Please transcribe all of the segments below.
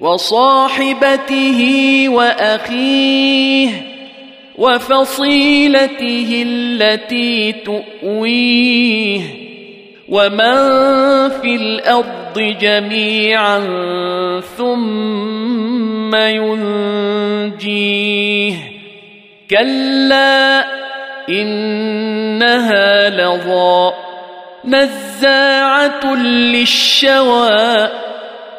وصاحبته وأخيه وفصيلته التي تؤويه ومن في الأرض جميعا ثم ينجيه كلا إنها لظى نزاعة للشوى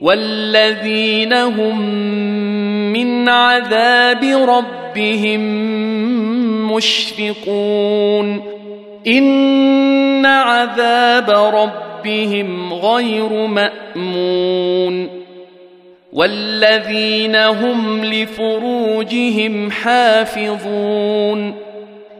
والذين هم من عذاب ربهم مشفقون ان عذاب ربهم غير مامون والذين هم لفروجهم حافظون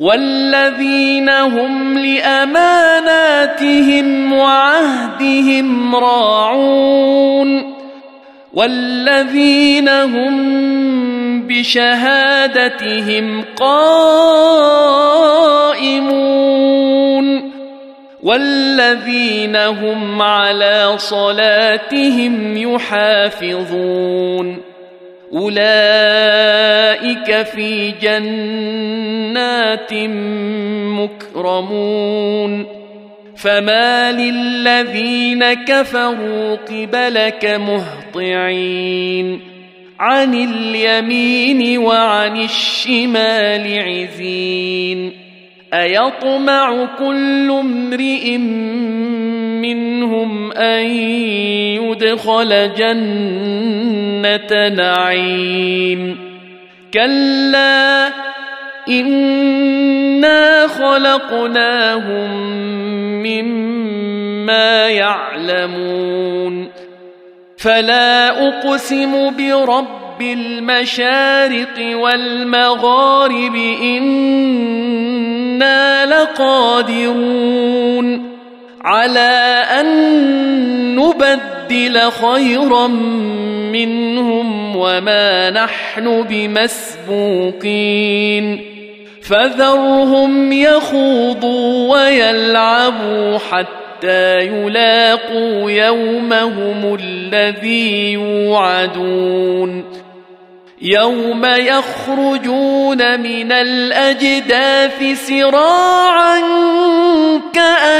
والذين هم لأماناتهم وعهدهم راعون والذين هم بشهادتهم قائمون والذين هم على صلاتهم يحافظون أولئك في جنات مكرمون. فما للذين كفروا قبلك مهطعين. عن اليمين وعن الشمال عزين. أيطمع كل امرئ منهم أن يدخل جنة نعيم. كلا إنا خلقناهم مما يعلمون. فلا أقسم برب المشارق والمغارب إنا لقادرون. على أن نبدل خيرا منهم وما نحن بمسبوقين. فذرهم يخوضوا ويلعبوا حتى يلاقوا يومهم الذي يوعدون. يوم يخرجون من الأجداث سراعا إلى